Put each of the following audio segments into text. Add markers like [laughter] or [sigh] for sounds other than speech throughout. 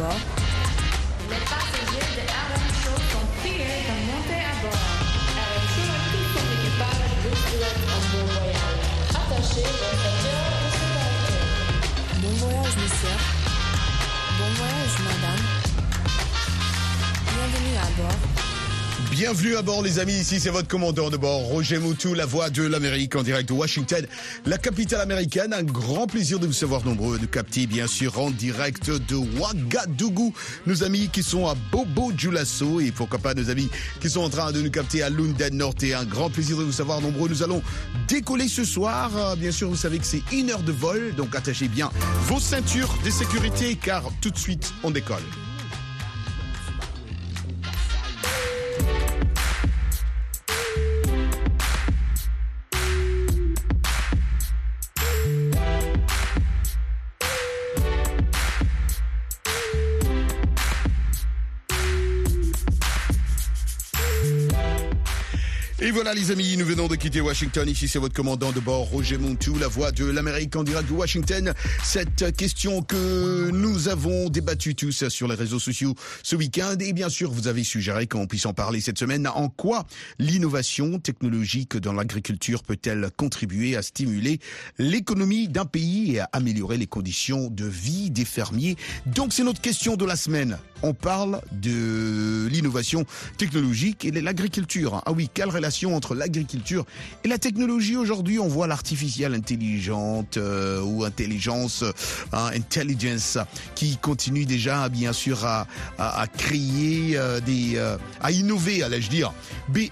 bord. À les amis, ici c'est votre commandant de bord, Roger Moutou, la voix de l'Amérique en direct de Washington, la capitale américaine. Un grand plaisir de vous savoir nombreux, de capter bien sûr en direct de Ouagadougou, nos amis qui sont à Bobo Dioulasso et pourquoi pas nos amis qui sont en train de nous capter à Lunda Norte. Et un grand plaisir de vous savoir nombreux. Nous allons décoller ce soir. Euh, Bien sûr, vous savez que c'est une heure de vol, donc attachez bien vos ceintures de sécurité car tout de suite on décolle. Et voilà les amis, nous venons de quitter Washington. Ici c'est votre commandant de bord, Roger Montou, la voix de l'Amérique en direct de Washington. Cette question que nous avons débattue tous sur les réseaux sociaux ce week-end. Et bien sûr, vous avez suggéré qu'on puisse en parler cette semaine. En quoi l'innovation technologique dans l'agriculture peut-elle contribuer à stimuler l'économie d'un pays et à améliorer les conditions de vie des fermiers? Donc c'est notre question de la semaine. On parle de l'innovation technologique et de l'agriculture. Ah oui, quelle relation entre l'agriculture et la technologie aujourd'hui On voit l'artificielle intelligente euh, ou intelligence, hein, intelligence, qui continue déjà bien sûr à, créer euh, des, euh, à innover, allais-je dire. Mais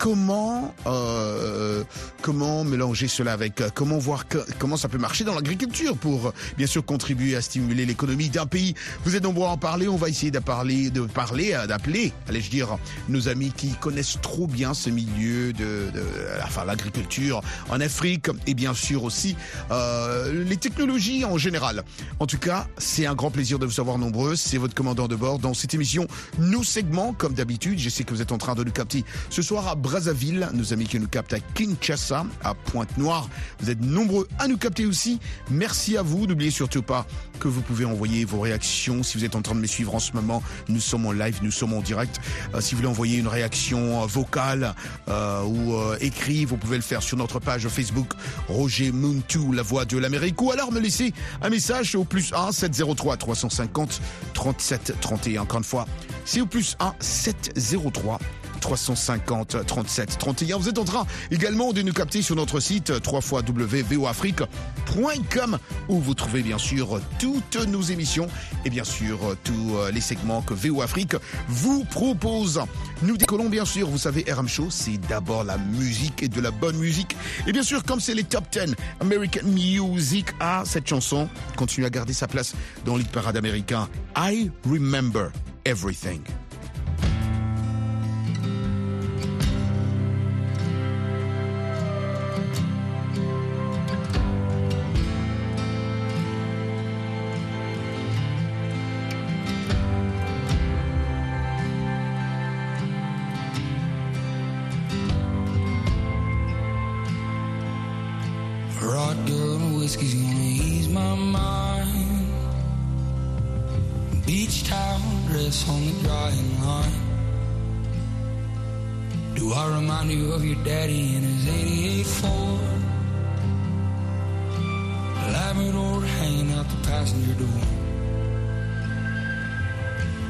comment euh, comment mélanger cela avec euh, comment voir que- comment ça peut marcher dans l'agriculture pour euh, bien sûr contribuer à stimuler l'économie d'un pays. Vous êtes nombreux à en parler, on va essayer de parler de parler euh, d'appeler, allez-je dire nos amis qui connaissent trop bien ce milieu de, de enfin l'agriculture en Afrique et bien sûr aussi euh, les technologies en général. En tout cas, c'est un grand plaisir de vous savoir nombreux. C'est votre commandant de bord dans cette émission. Nos segments, comme d'habitude, je sais que vous êtes en train de nous capter ce soir à Brazzaville, nos amis qui nous captent à Kinshasa, à Pointe-Noire. Vous êtes nombreux à nous capter aussi. Merci à vous. N'oubliez surtout pas que vous pouvez envoyer vos réactions. Si vous êtes en train de me suivre en ce moment, nous sommes en live, nous sommes en direct. Euh, si vous voulez envoyer une réaction euh, vocale euh, ou euh, écrit, vous pouvez le faire sur notre page Facebook Roger Muntou, la voix de l'Amérique, ou alors me laisser un message au plus 1 703 350 37 31. Encore une fois, c'est au plus 1 703 350 37 31. Vous êtes en train également de nous capter sur notre site www.voafrique.com où vous trouvez bien sûr toutes nos émissions et bien sûr tous euh, les segments que VO Afrique vous propose. Nous décollons bien sûr, vous savez, RM Show, c'est d'abord la musique et de la bonne musique. Et bien sûr, comme c'est les top 10 American Music, ah, cette chanson continue à garder sa place dans l'hit parade américain. I Remember Everything. Whiskey's gonna ease my mind. Beach towel dress on the drying line. Do I remind you of your daddy in his 88 Ford? Labrador hanging out the passenger door.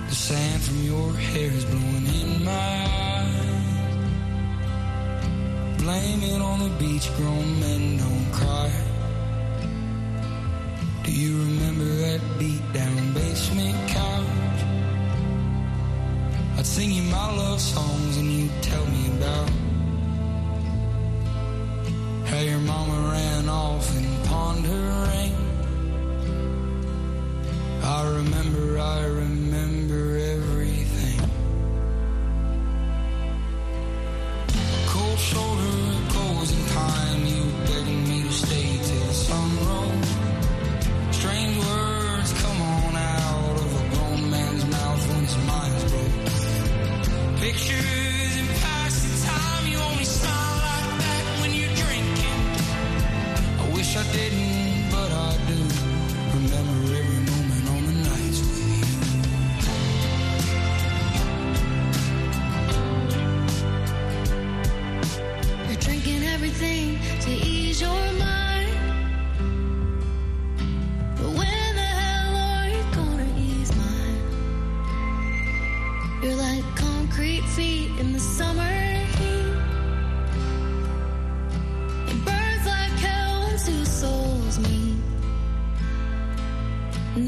The sand from your hair is blowing in my eyes. Blame it on the beach, grown men don't cry. Do you remember that beat down basement couch? I'd sing you my love songs and you'd tell me about how your mama ran off and pawned her ring. I remember, I remember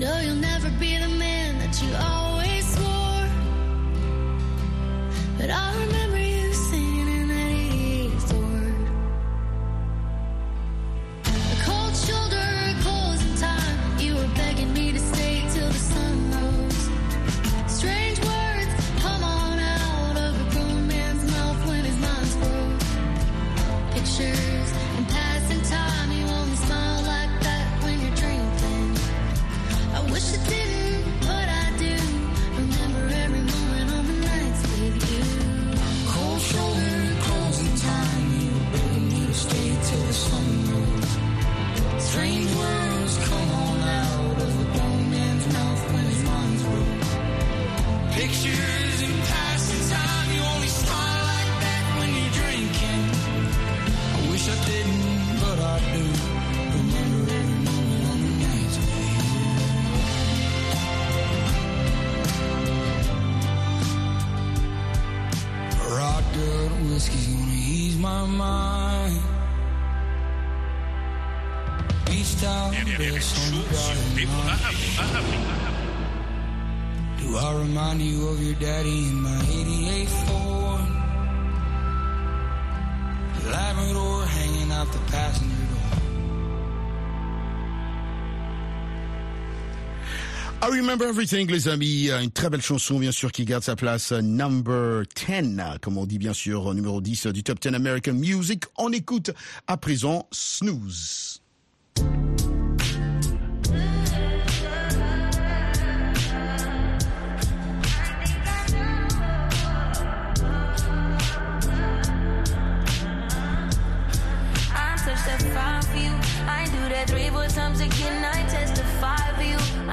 know you'll never be the man that you are. Remember Everything, les amis. Euh, une très belle chanson, bien sûr, qui garde sa place euh, number 10, comme on dit, bien sûr, euh, numéro 10 du Top 10 American Music. On écoute à présent Snooze.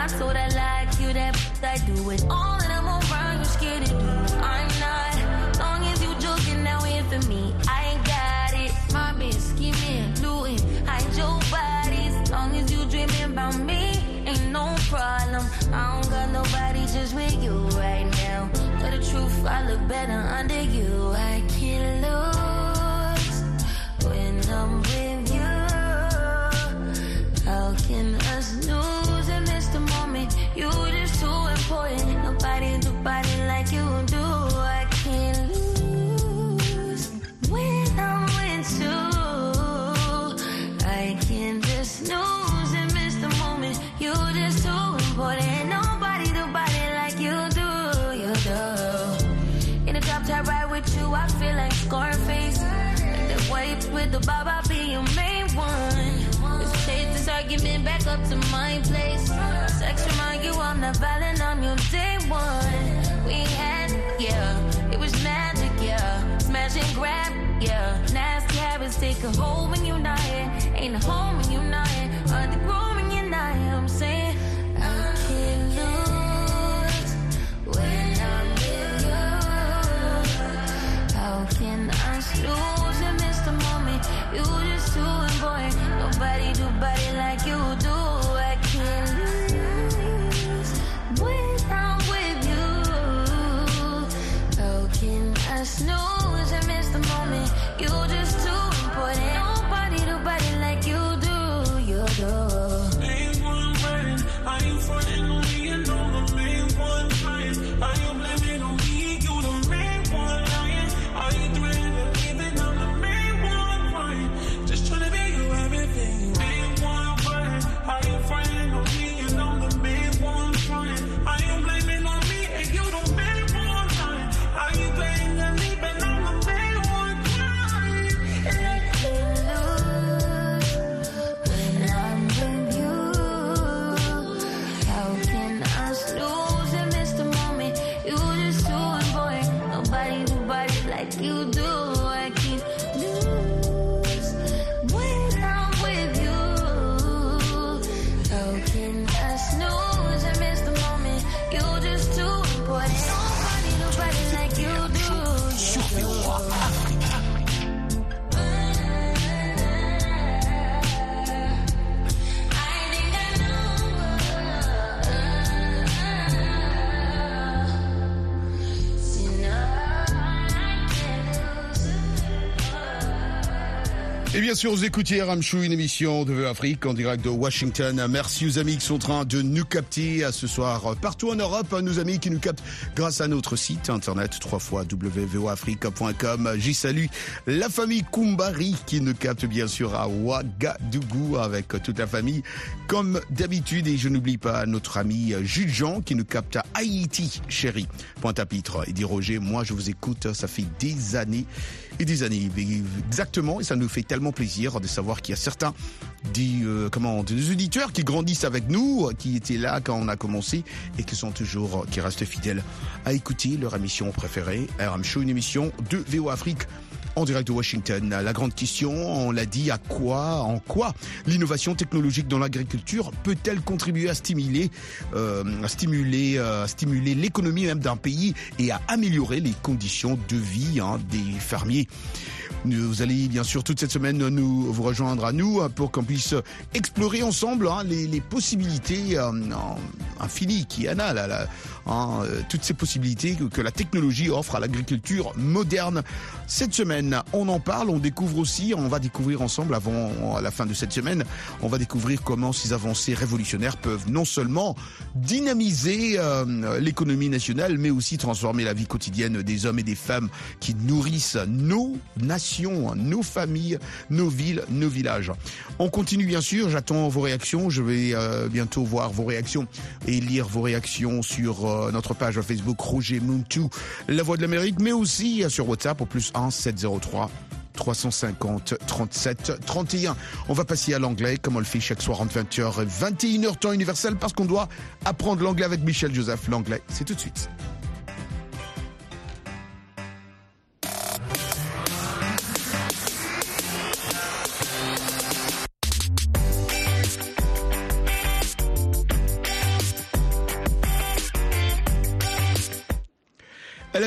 I that that, I do it all and I'm around you scared to do. I'm not, long as you joking now in for me, I ain't got it. My been scheming, looting, hide your bodies. Long as you dreaming about me, ain't no problem. I don't got nobody just with you right now. But the truth, I look better under argument back up to my place. Sex remind you I'm not violent, I'm your day one. We had, yeah, it was magic, yeah. Smash and grab, yeah. Nasty habits take a hold when you're not here. Ain't a home No. Sûr, vous écoutez Ramchou, une émission de Afrique en direct de Washington. Merci aux amis qui sont en train de nous capter ce soir partout en Europe. Nos amis qui nous captent grâce à notre site internet 3 fois www.voafrique.com. J'y salue la famille Kumbari qui nous capte bien sûr à Ouagadougou avec toute la famille comme d'habitude. Et je n'oublie pas notre ami Jules Jean qui nous capte à Haïti, chérie. Point à pitre. Il dit Roger, moi je vous écoute, ça fait des années et des années. Exactement, et ça nous fait tellement plaisir de savoir qu'il y a certains des, euh, comment, des auditeurs qui grandissent avec nous, qui étaient là quand on a commencé et qui sont toujours, qui restent fidèles à écouter leur émission préférée, RM Show, une émission de VO Afrique en direct de Washington. La grande question, on l'a dit, à quoi, en quoi l'innovation technologique dans l'agriculture peut-elle contribuer à stimuler, euh, stimuler, euh, stimuler l'économie même d'un pays et à améliorer les conditions de vie hein, des fermiers? Vous allez bien sûr toute cette semaine nous vous rejoindre à nous pour qu'on puisse explorer ensemble hein, les, possibilités euh, infinies qui en a là, hein, toutes ces possibilités que, que la technologie offre à l'agriculture moderne. Cette semaine, on en parle, on découvre aussi, on va découvrir ensemble avant à la fin de cette semaine, on va découvrir comment ces avancées révolutionnaires peuvent non seulement dynamiser euh, l'économie nationale, mais aussi transformer la vie quotidienne des hommes et des femmes qui nourrissent nos nations, nos familles, nos villes, nos villages. On continue bien sûr, j'attends vos réactions, je vais euh, bientôt voir vos réactions et lire vos réactions sur euh, notre page Facebook Roger Muntu, La Voix de l'Amérique, mais aussi sur WhatsApp au plus 1 703 350 37 31. On va passer à l'anglais comme on le fait chaque soir entre 20h et 21h temps universel parce qu'on doit apprendre l'anglais avec Michel Joseph. L'anglais, c'est tout de suite.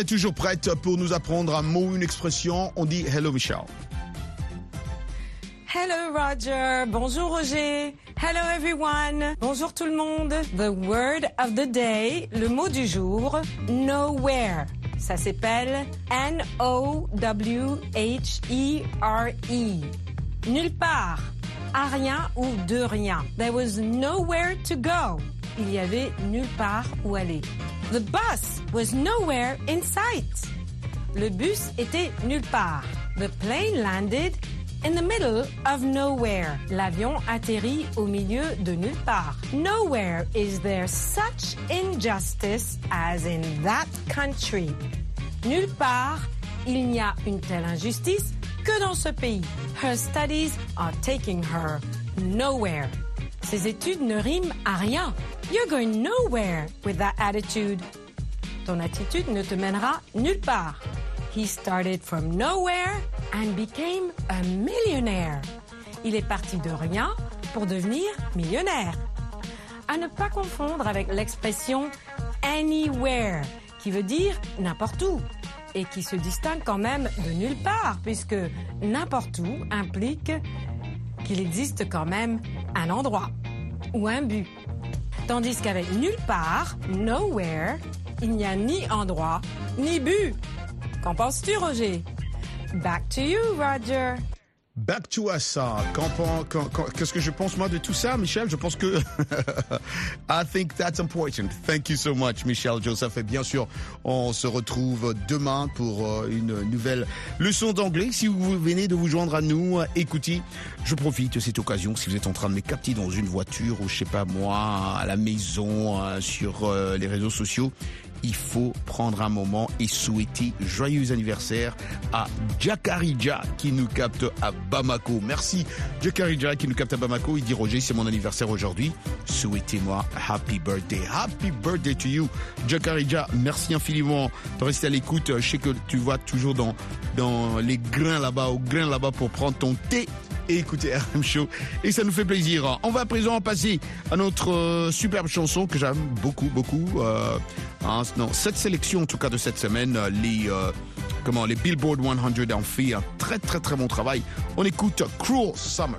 Toujours prête pour nous apprendre un mot, une expression. On dit Hello Michel. Hello Roger. Bonjour Roger. Hello everyone. Bonjour tout le monde. The word of the day, le mot du jour, nowhere. Ça s'appelle N-O-W-H-E-R-E. Nulle part. À rien ou de rien. There was nowhere to go. Il y avait nulle part où aller. The bus was nowhere in sight. Le bus était nulle part. The plane landed in the middle of nowhere. L'avion atterrit au milieu de nulle part. Nowhere is there such injustice as in that country. Nulle part, il n'y a une telle injustice que dans ce pays. Her studies are taking her nowhere. Ses études ne riment à rien. You're going nowhere with that attitude. Ton attitude ne te mènera nulle part. He started from nowhere and became a millionaire. Il est parti de rien pour devenir millionnaire. À ne pas confondre avec l'expression anywhere, qui veut dire n'importe où, et qui se distingue quand même de nulle part, puisque n'importe où implique qu'il existe quand même un endroit ou un but. Tandis qu'avec nulle part, nowhere, il n'y a ni endroit, ni but. Qu'en penses-tu, Roger? Back to you, Roger. Back to us. Qu'est-ce que je pense moi de tout ça, Michel? Je pense que [laughs] I think that's important. Thank you so much, Michel Joseph. Et bien sûr, on se retrouve demain pour euh, une nouvelle leçon d'anglais. Si vous venez de vous joindre à nous, écoutez, je profite de cette occasion. Si vous êtes en train de me capter dans une voiture ou je sais pas moi, à la maison, euh, sur euh, les réseaux sociaux, il faut prendre un moment et souhaiter joyeux anniversaire à Jacarija qui nous capte à Bamako. Merci Jacarija qui nous capte à Bamako. Il dit Roger, c'est mon anniversaire aujourd'hui. Souhaitez-moi happy birthday. Happy birthday to you. Jacarija, merci infiniment de rester à l'écoute. Je sais que tu vas toujours dans, dans les grains là-bas, au grain là-bas pour prendre ton thé et écouter RM Show. Et ça nous fait plaisir. On va à présent passer à notre euh, superbe chanson que j'aime beaucoup, beaucoup. Euh, hein, non, cette sélection en tout cas de cette semaine, euh, les, comment, les Billboard 100 ont fait un très très très bon travail. On écoute Cruel Summer.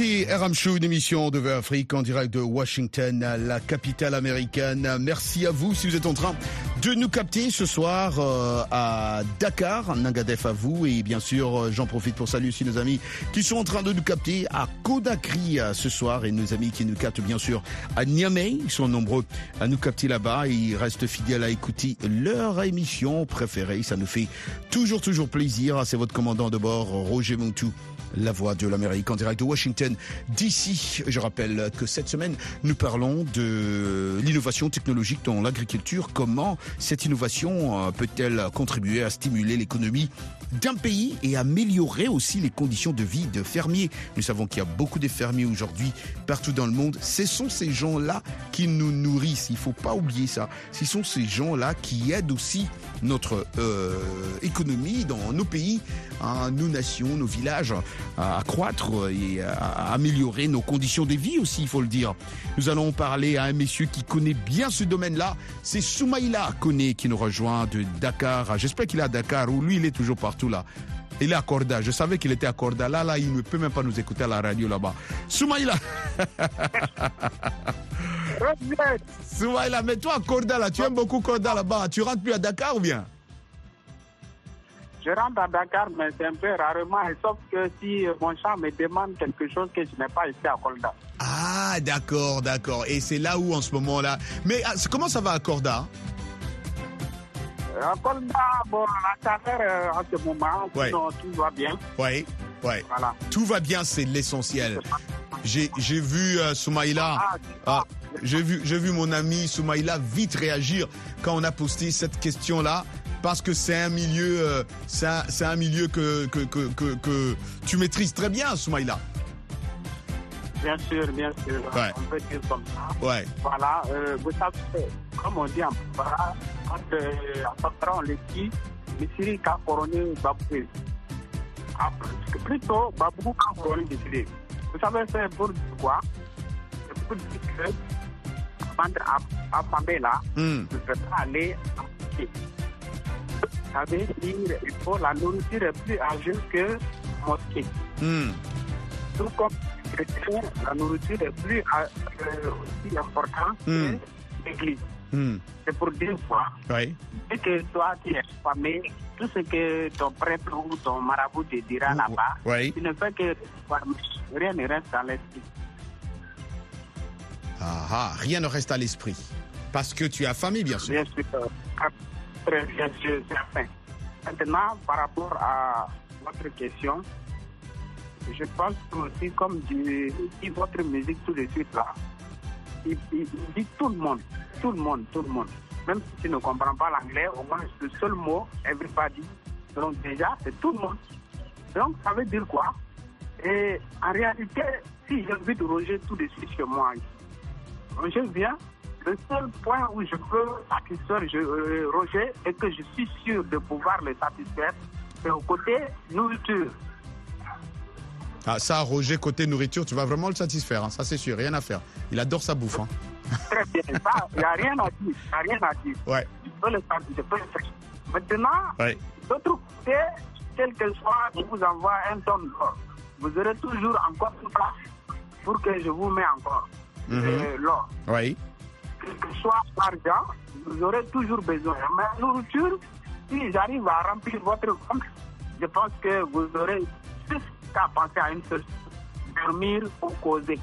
RM Show, une émission de VOA Afrique en direct de Washington, la capitale américaine. Merci à vous si vous êtes en train de nous capter ce soir euh, à Dakar, Nangadef à vous. Et bien sûr, euh, j'en profite pour saluer aussi nos amis qui sont en train de nous capter à Kodakri euh, ce soir et nos amis qui nous captent bien sûr à Niamey. Ils sont nombreux à nous capter là-bas ils restent fidèles à écouter leur émission préférée. Ça nous fait toujours, toujours plaisir. C'est votre commandant de bord, Roger Montou. La voix de l'Amérique en direct de Washington d'ici. Je rappelle que cette semaine, nous parlons de l'innovation technologique dans l'agriculture. Comment cette innovation euh, peut-elle contribuer à stimuler l'économie d'un pays et améliorer aussi les conditions de vie de fermiers? Nous savons qu'il y a beaucoup de fermiers aujourd'hui partout dans le monde. Ce sont ces gens-là qui nous nourrissent. Il faut pas oublier ça. Ce sont ces gens-là qui aident aussi notre euh, économie dans nos pays, hein, nos nations, nos villages, à accroître et à améliorer nos conditions de vie aussi, il faut le dire. Nous allons parler à un monsieur qui connaît bien ce domaine-là. C'est Soumaïla Kone qui nous rejoint de Dakar. J'espère qu'il est à Dakar ou lui, il est toujours partout là. Il est à Corda. Je savais qu'il était à Corda. Là, là, il ne peut même pas nous écouter à la radio là-bas. Soumaïla [laughs] Soumaïla, mais toi, à Corda, là, tu aimes beaucoup Corda là-bas. Tu rentres plus à Dakar ou bien? Je rentre à Dakar, mais c'est un peu rarement, sauf que si euh, mon champ me demande quelque chose que je n'ai pas ici à Kolda. Ah, d'accord, d'accord. Et c'est là où en ce moment-là. Mais ah, comment ça va à Corda Euh, À Kolda, bon, la chaleur euh, en ce moment, Ouais. tout va bien. Oui, oui. Voilà. Tout va bien, c'est l'essentiel. J'ai vu euh, Soumaïla. Ah, j'ai vu, j'ai vu mon ami Soumaïla vite réagir quand on a posté cette question-là. Parce que c'est un milieu, euh, c'est un, milieu que, que, que, que, que tu maîtrises très bien, Soumaïla. Bien sûr, bien sûr. Ouais. On peut dire comme ça. Ouais. Voilà, euh, vous savez, comme on dit en Bambara, quand euh, en Bambara, on le dit, Misiri ka couronné Baboué. Ah, Plutôt, Babou ka couronné Misiri. Vous savez, c'est pour dire quoi? C'est pour dire que, avant à, à Pambela, Hmm. je peux pas aller à dire il faut la nourriture est plus âgée que mosquée. Hmm. Tout comme la nourriture est plus euh, aussi importante Hmm. que l'église. Hmm. C'est pour dire quoi Oui. Dès que toi tu es famille, tout ce que ton prêtre ou ton marabout te dira là-bas, Oui. tu ne fais que rien ne reste dans l'esprit. Ah, ah, rien ne reste à l'esprit. Parce que tu as famille, bien sûr. Bien sûr, certain. Maintenant, par rapport à votre question, je pense aussi comme dit, votre musique tout de suite là, il, dit tout le monde, tout le monde, tout le monde. Même si tu ne comprends pas l'anglais, au moins le seul mot, everybody. Donc déjà, c'est tout le monde. Donc ça veut dire quoi? Et en réalité, si j'invite Roger tout de suite chez moi, Roger vient, le seul point où je peux satisfaire je- euh, Roger et que je suis sûr de pouvoir le satisfaire, c'est au côté nourriture. Ah, ça, Roger, côté nourriture, tu vas vraiment le satisfaire. hein. Ça, c'est sûr. Rien à faire. Il adore sa bouffe. hein. Très bien. Il n'y a rien à dire. A rien à dire. Ouais. Je peux le satisfaire. Maintenant, Ouais. d'autre côté, quel que soit, je vous envoie un tonne d'or. Vous aurez toujours encore une place pour que je vous mette encore euh, l'or. Oui. Que soit l'argent, vous aurez toujours besoin. Mais nourriture, si j'arrive à remplir votre compte, je pense que vous aurez juste qu'à penser à une seule chose, dormir ou causer.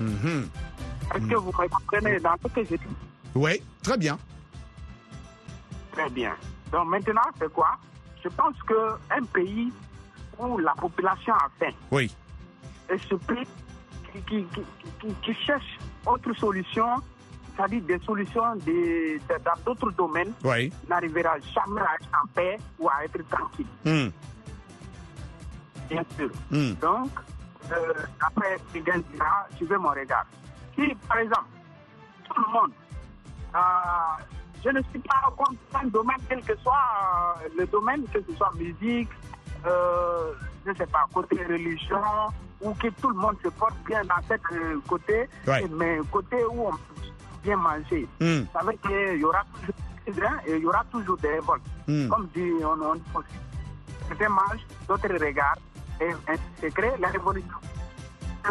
Mhm. Est-ce que vous me comprenez dans ce que je dis? Oui, très bien. Très bien. Donc maintenant, c'est quoi? Je pense qu'un pays où la population a faim Oui. et ce pays qui, qui, qui, qui- qui cherche autre solution, c'est-à-dire des solutions de- dans d'autres domaines, Oui. n'arrivera jamais à être en paix ou à être tranquille, Hmm. bien sûr. Hmm. Donc, euh, après, quelqu'un dira, je veux mon regard. Si, par exemple, tout le monde, euh, je ne suis pas contre un domaine, quel que soit euh, le domaine, que ce soit musique, je ne sais pas, côté religion, ou que tout le monde se porte bien dans cet euh, côté, Ouais. mais côté où on peut bien manger. Hmm. Ça veut dire qu'il y aura toujours des et il y aura toujours des révoltes. Hmm. Comme dit, on, on certains mangent, d'autres regardent, et ainsi se crée la révolution.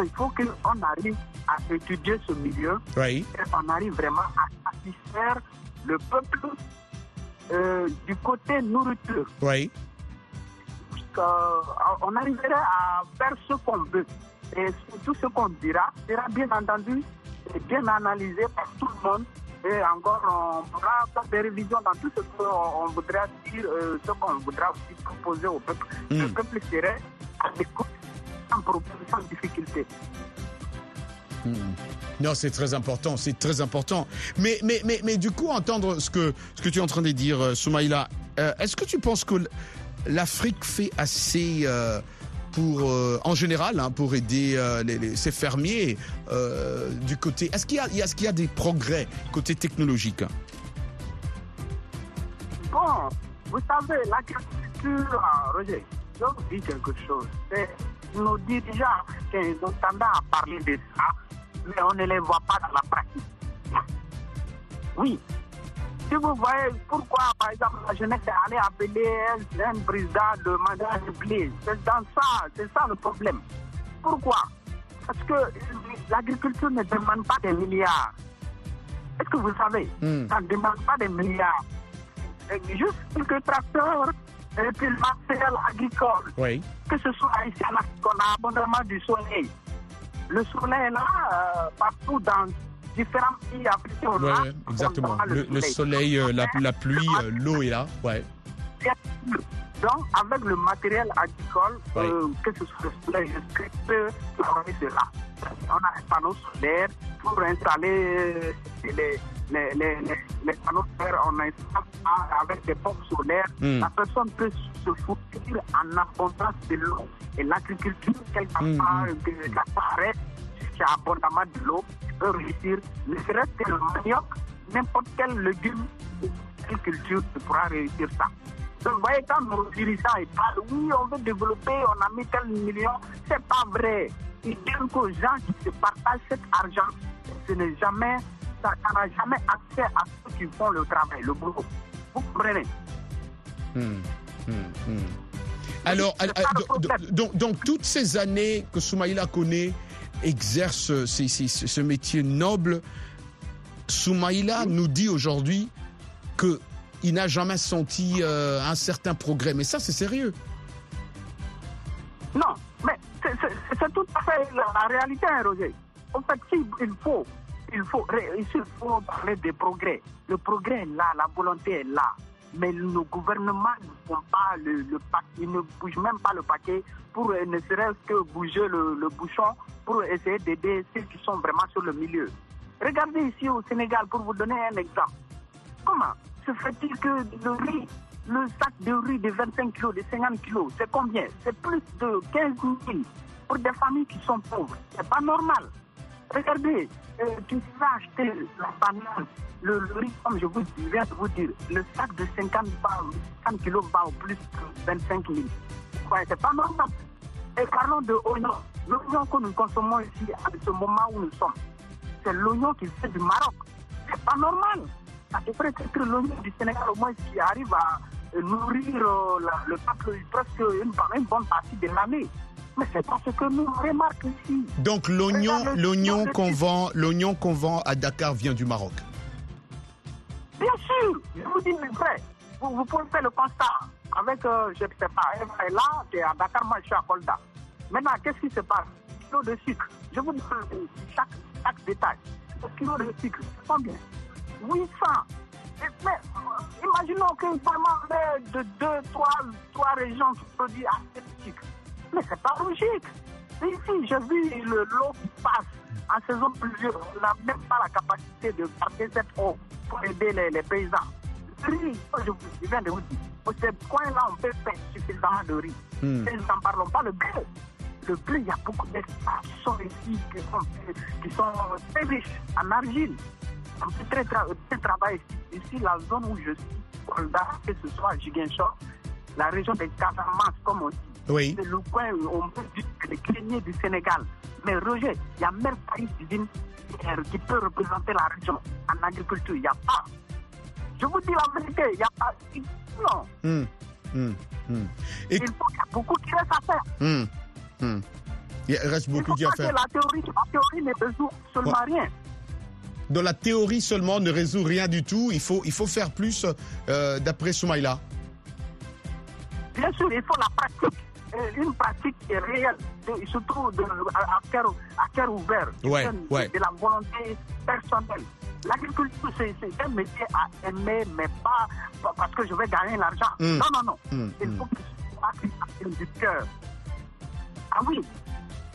Il faut qu'on arrive à étudier ce milieu Oui. et on arrive vraiment à satisfaire le peuple euh, du côté nourriture. Oui. Euh, on arriverait à faire ce qu'on veut. Et tout ce qu'on dira sera bien entendu et bien analysé par tout le monde. Et encore, on pourra faire des révisions dans tout ce qu'on on voudra dire, euh, ce qu'on voudra aussi proposer au peuple. Le Mm. peuple serait à l'écoute sans problème, sans difficulté. Non, c'est très important, c'est très important. Mais, mais, mais, mais du coup, entendre ce que, ce que tu es en train de dire, euh, Soumaïla, euh, est-ce que tu penses que l'Afrique fait assez euh, pour, euh, en général, hein, pour aider euh, ces fermiers euh, du côté Est-ce qu'il y, a- est-ce qu'il y a des progrès côté technologique? Bon, vous savez, l'agriculture, euh, Roger, je vous dis quelque chose. Nos dirigeants africains ont tendance à parler de ça, mais on ne les voit pas dans la pratique. Oui. Si vous voyez pourquoi, par exemple, la jeunesse est allée appeler un, président de mandat blé, c'est dans ça, c'est ça le problème. Pourquoi? Parce que l'agriculture ne demande pas des milliards. Est-ce que vous savez? Hmm. Ça ne demande pas des milliards. Juste quelques tracteurs et puis le matériel agricole. Oui. Que ce soit ici en Afrique, on a abondamment du soleil. Le soleil est là, euh, partout dans différents pays africains. on Ouais, ouais, exactement. Le, le soleil, euh, la, la pluie, euh, l'eau est là. Ouais. Donc, avec le matériel agricole, Oui. euh, que ce soit le soleil, je peux travailler cela. On a un panneau solaire pour installer les, les, les, les- panneaux solaires. On installe avec des pompes solaires. Mm. La personne peut se fournir en abondance de l'eau. Et l'agriculture, quelque part, Mm, que ça paraît, qui a abondamment de l'eau, peut réussir. Ne serait-ce que le manioc, n'importe quel légume, quelle culture pourra réussir ça. Donc, vous voyez, quand nos dirigeants parlent, oui, on veut développer, on a mis tel million, c'est pas vrai. Ils disent qu'aux gens qui se partagent cet argent, ce n'est jamais, ça n'a jamais accès à ceux qui font le travail, le boulot. Vous comprenez? Hmm, hmm, hmm. Alors, alors, donc, toutes ces années que Soumaïla connaît, exerce ce métier noble, Soumaïla nous dit aujourd'hui que il n'a jamais senti euh, un certain progrès. Mais ça, c'est sérieux. Non, mais c'est- tout à fait la, réalité, hein, Roger. En fait, si, il faut, il faut, il faut parler de progrès. Le progrès est là, la volonté est là. Mais nos gouvernements ne font pas le, le ils ne bougent même pas le paquet pour euh, ne serait-ce que bouger le, bouchon pour essayer d'aider ceux qui sont vraiment sur le milieu. Regardez ici au Sénégal, pour vous donner un exemple. Comment se fait-il que le riz, le sac de riz de 25 kilos, de 50 kilos, c'est combien? C'est plus de 15 000 pour des familles qui sont pauvres. C'est pas normal. Regardez, euh, tu vas acheter la banane, le, riz, comme je vous viens de vous dire, le sac de 50, va- 50 kilos plus que 25 000. Ouais, c'est pas normal. Et parlons de oignon. L'oignon que nous consommons ici à ce moment où nous sommes, c'est l'oignon qui vient du Maroc. C'est pas normal. Ça devrait être l'oignon du Sénégal au moins qui arrive à euh, nourrir euh, le peuple presque une bonne partie de l'année. Mais c'est pas ce que nous remarquons ici. Donc l'oignon, l'oignon qu'on vend, l'oignon qu'on vend à Dakar vient du Maroc. Bien sûr, je vous dis le vrai. Vous, vous pouvez faire le constat avec, euh, je ne sais pas, Eva est là, qui est à Dakar, moi je suis à Kolda. Maintenant, qu'est-ce qui se passe? Kilo de sucre. Je vous donne chaque, chaque détail. Le kilo de sucre, c'est combien? 800. Et, mais imaginons que vraiment mais de deux, trois, trois régions qui produisent assez de sucre. Mais c'est pas logique. Ici, j'ai vu le lot qui passe en saison pluvieuse. On n'a même pas la capacité de garder cette eau pour aider les, les paysans. Le riz, je, vous, je viens de vous dire, au ce point-là, on peut faire suffisamment de riz. Hmm. Et nous n'en parlons pas, le blé. Le blé, il y a beaucoup sont ici, qui sont, qui sont très riches en argile. On peut très, très travailler ici. Ici, la zone où je suis, Kolda, que ce soit Jiguenchor, la région des Casamance, comme on dit. Oui. C'est le coin où on peut dire greniers du Sénégal. Mais Roger, il n'y a même pas une usine euh, qui peut représenter la région en agriculture. Il n'y a pas. Je vous dis la vérité, il n'y a pas. Non. Hmm, hmm, hmm. Et, Il faut qu'il y a beaucoup qui reste à faire. Il reste beaucoup qui à faire. la théorie, la théorie ne résout seulement rien. Dans la théorie seulement ne résout rien du tout. Il faut, il faut faire plus euh, d'après Soumaïla. Bien sûr, il faut la pratique. Une pratique est réelle, de- surtout de, à, à cœur, à cœur ouvert. Ouais, de- ouais. De la volonté personnelle. L'agriculture, c'est un métier à aimer, mais pas, parce que je vais gagner l'argent. Mm. Non, non, non. Mm, Il mm. faut que ce soit du cœur. Ah oui,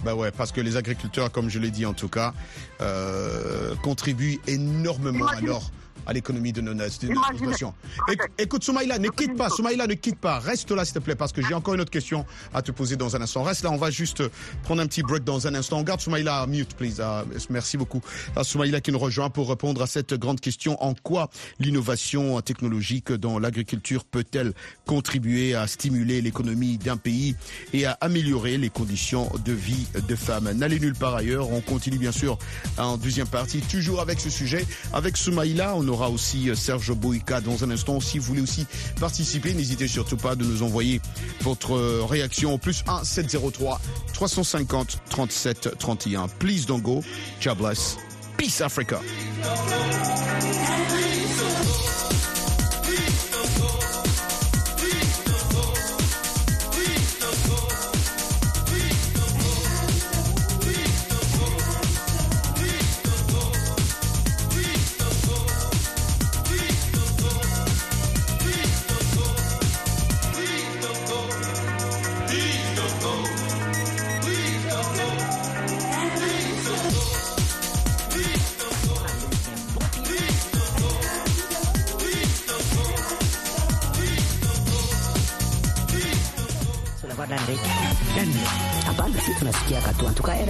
Bah ouais, parce que les agriculteurs, comme je l'ai dit en tout cas, euh, contribuent énormément Imagine- alors à l'économie de nos de notre Imaginez- nation. Ok. Éc- Écoute, Soumaïla, ne quitte pas. Soumaïla, ne quitte pas, reste là s'il te plaît, parce que j'ai encore une autre question à te poser dans un instant. Reste là, on va juste prendre un petit break dans un instant. On garde Soumaïla mute, please. Ah, merci beaucoup. Ah, Soumaïla qui nous rejoint pour répondre à cette grande question. En quoi l'innovation technologique dans l'agriculture peut-elle contribuer à stimuler l'économie d'un pays et à améliorer les conditions de vie de femmes? N'allez nulle part ailleurs. On continue bien sûr en deuxième partie, toujours avec ce sujet. Avec Soumaïla, on aura aussi euh, Serge Boïka dans un instant. Si vous voulez aussi participer, n'hésitez surtout pas de nous envoyer votre euh, réaction au plus 1 703 350 37 31. Please don't go. God bless. Peace Africa.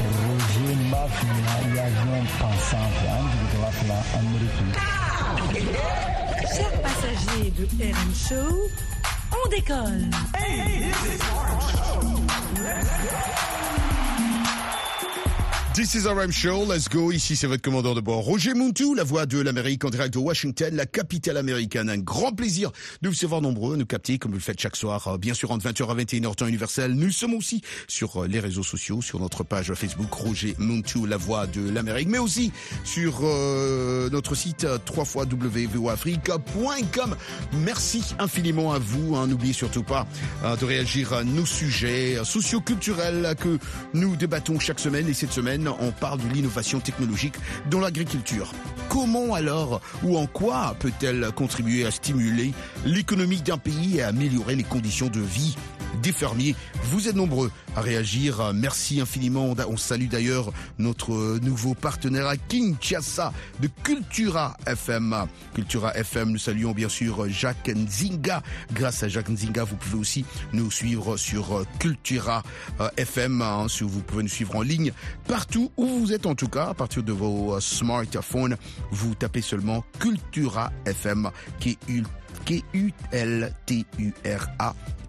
jismela parad lerem shubane. Roger Mafia et avion pensant en jigin wafula Amérique. Chers passagers de RM Show, on décolle. This is RM Show, let's go. Ici, c'est votre commandant de bord, Roger Muntu, la voix de l'Amérique en direct de Washington, la capitale américaine. Un grand plaisir de vous savoir nombreux, nous capter comme vous le faites chaque soir, euh, bien sûr entre 20h à 21h temps universel. Nous sommes aussi sur euh, les réseaux sociaux, sur notre page Facebook Roger Muntu, la voix de l'Amérique, mais aussi sur euh, notre site www.voafrique.com. Merci infiniment à vous. hein. N'oubliez surtout pas de réagir à nos sujets socioculturels que nous débattons chaque semaine. Et cette semaine, on parle de l'innovation technologique dans l'agriculture. Comment alors ou en quoi peut-elle contribuer à stimuler l'économie d'un pays et à améliorer les conditions de vie des fermiers. Vous êtes nombreux à réagir. Merci infiniment. On salue d'ailleurs notre nouveau partenaire à Kinshasa de Cultura FM. Cultura FM, nous saluons bien sûr Jacques Nzinga. Grâce à Jacques Nzinga, vous pouvez aussi nous suivre sur Cultura euh, FM. hein, vous pouvez nous suivre en ligne partout où vous êtes en tout cas, à partir de vos euh, smartphones, vous tapez seulement Cultura FM qui est K-U-L-T-U-R-A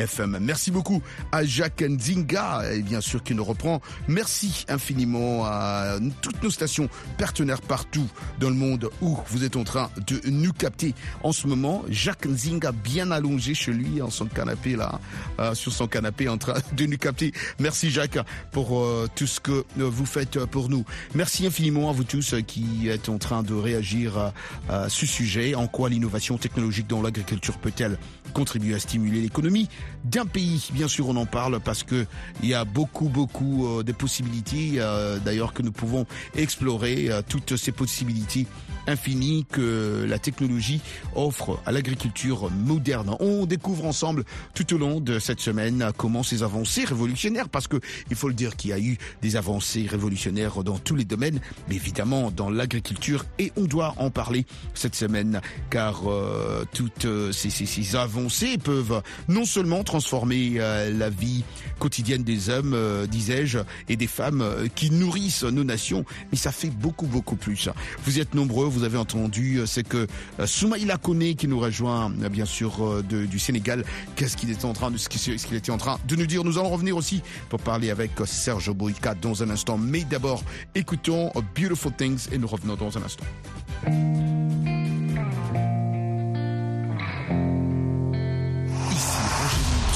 FM. Merci beaucoup à Jacques Nzinga, et bien sûr qui nous reprend. Merci infiniment à toutes nos stations partenaires partout dans le monde où vous êtes en train de nous capter en ce moment. Jacques Nzinga bien allongé chez lui en son canapé là, euh, sur son canapé en train de nous capter. Merci Jacques pour euh, tout ce que euh, vous faites pour nous. Merci infiniment à vous tous qui êtes en train de réagir à ce sujet. En quoi l'innovation technologique dans l'agriculture peut-elle contribuer à stimuler l'économie d'un pays? Bien sûr, on en parle parce que il y a beaucoup, beaucoup euh, de possibilités. euh, D'ailleurs, que nous pouvons explorer euh, toutes ces possibilités infinies que la technologie offre à l'agriculture moderne. On découvre ensemble tout au long de cette semaine comment ces avancées révolutionnaires, parce que il faut le dire qu'il y a eu des avancées révolutionnaires dans tous les domaines, mais évidemment dans l'agriculture, et on doit en parler cette semaine, car euh, toutes ces, avancées peuvent non seulement transformer euh, la vie quotidienne des hommes, euh, disais-je, et des femmes qui nourrissent nos nations, mais ça fait beaucoup, beaucoup plus. Vous êtes nombreux, vous avez entendu, euh, c'est que euh, Soumaïla Kone qui nous rejoint, euh, bien sûr, de- du Sénégal, qu'est-ce qu'il était en train de, ce qu'il était en train de nous dire? Nous allons revenir aussi pour parler avec Serge Boyka dans un instant. Mais d'abord, écoutons Beautiful Things et nous revenons dans un instant.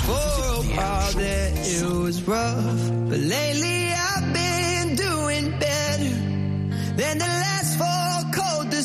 For a while there it was rough, but lately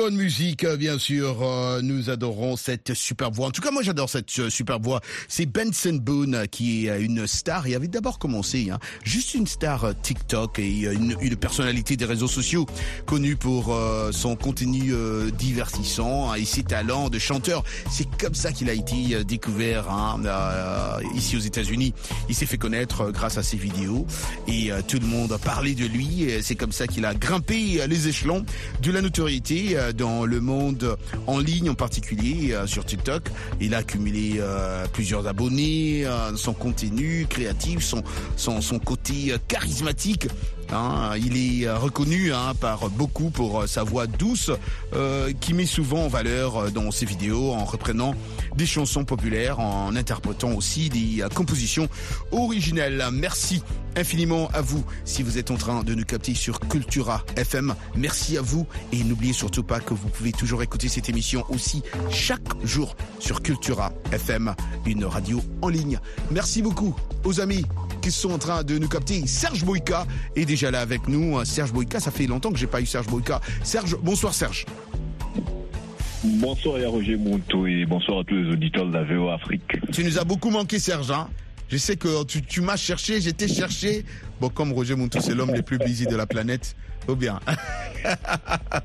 bonne musique, euh, bien sûr. Euh, nous adorons cette super voix. En tout cas, moi, j'adore cette euh, super voix. C'est Benson Boone qui est une star. Il avait d'abord commencé, hein, juste une star TikTok et une, personnalité des réseaux sociaux connue pour son contenu divertissant hein, et ses talents de chanteur. C'est comme ça qu'il a été découvert hein, ici aux États-Unis. Il s'est fait connaître grâce à ses vidéos et tout le monde a parlé de lui. C'est comme ça qu'il a grimpé les échelons de la notoriété dans le monde en ligne en particulier euh, sur TikTok. Il a accumulé euh, plusieurs abonnés, euh, son contenu créatif, son, côté charismatique. Hein. il est euh, reconnu hein, par beaucoup pour euh, sa voix douce euh, qui met souvent en valeur dans ses vidéos en reprenant des chansons populaires, en interprétant aussi des compositions originelles. Merci infiniment à vous si vous êtes en train de nous capter sur Cultura FM. Merci à vous et n'oubliez surtout pas que vous pouvez toujours écouter cette émission aussi chaque jour sur Cultura FM, une radio en ligne. Merci beaucoup aux amis qui sont en train de nous capter. Serge Boïka est déjà là avec nous. Serge Boïka, ça fait longtemps que j'ai pas eu Serge Boïka. Serge, bonsoir Serge. Bonsoir à Roger Monto et bonsour à tous les auditeurs de la VO Afrique. Tu nous as beaucoup manqué Serge. Hein je sais que tu, tu m'as cherché, j'étais cherché. Bon, comme Roger Montou, c'est l'homme le plus busy de la planète. Faut bien.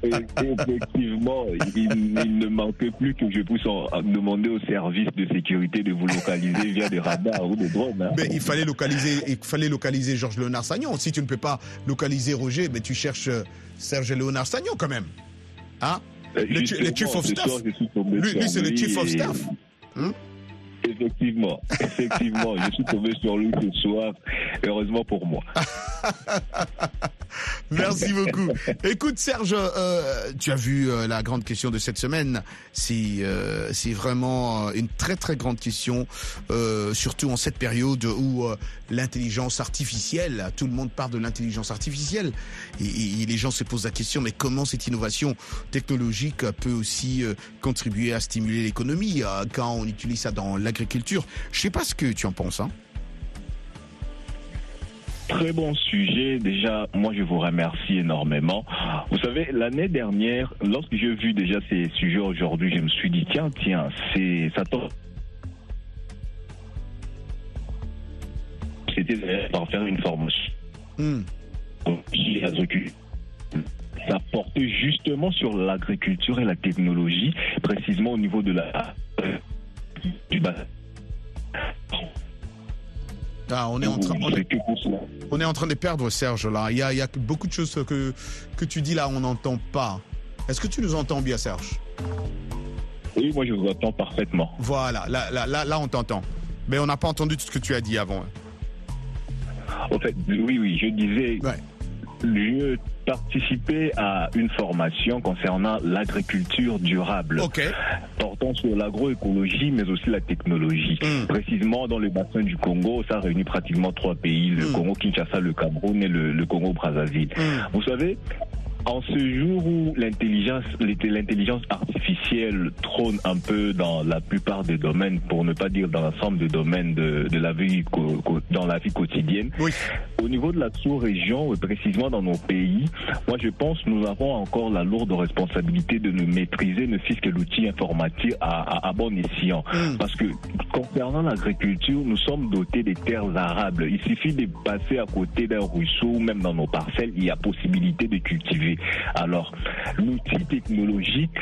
Effectivement, il, il ne manquait plus que je puisse en- demander au service de sécurité de vous localiser via des radars ou des drones. hein. Mais il fallait localiser, il fallait localiser Georges Léonard Sagnon. Si tu ne peux pas localiser Roger, mais tu cherches euh, Serge Léonard Sagnon quand même. Hein? Euh, le, le chief of staff. Lui, c'est le chief of et- staff. Hein? Effectivement, [laughs] effectivement, je suis tombé sur lui ce soir, heureusement pour moi. [laughs] [laughs] Merci beaucoup. Écoute Serge, euh, tu as vu euh, la grande question de cette semaine. C'est euh, vraiment une très très grande question, surtout en cette période où l'intelligence artificielle, tout le monde parle de l'intelligence artificielle, et, les gens se posent la question mais comment cette innovation technologique peut aussi contribuer à stimuler l'économie quand on utilise ça dans l'agriculture? Je sais pas ce que tu en penses. Hein Très bon sujet. Déjà, moi, je vous remercie énormément. Vous savez, l'année dernière, lorsque j'ai vu déjà ces sujets aujourd'hui, je me suis dit, tiens, tiens, c'est, ça tombe. C'était par faire une formation. Hmm. Ça portait justement sur l'agriculture et la technologie, précisément au niveau de la, du bas. Ah, on est en train, on est, on est en train de perdre Serge là. Il y a, il y a beaucoup de choses que, que tu dis là, on n'entend pas. Est-ce que tu nous entends bien, Serge? Oui, moi je vous entends parfaitement. Voilà, là, là, là, là, on t'entend. Mais on n'a pas entendu tout ce que tu as dit avant. En fait, oui, oui, je disais, je participais à une formation concernant l'agriculture durable, portant sur l'agroécologie, mais aussi la technologie. Précisément dans le bassin du Congo, ça réunit pratiquement trois pays le Congo Kinshasa, le Cameroun et le, le Congo Brazzaville. Vous savez. En ce jour où l'intelligence, l'intelligence artificielle trône un peu dans la plupart des domaines, pour ne pas dire dans l'ensemble des domaines de, de la vie, dans la vie quotidienne, au niveau de la sous-région, et précisément dans nos pays, moi je pense que nous avons encore la lourde responsabilité de nous maîtriser, ne fût-ce que l'outil informatique à, à, à bon escient. Parce que concernant l'agriculture, nous sommes dotés des terres arables. Il suffit de passer à côté d'un ruisseau ou même dans nos parcelles, il y a possibilité de cultiver. Alors, l'outil technologique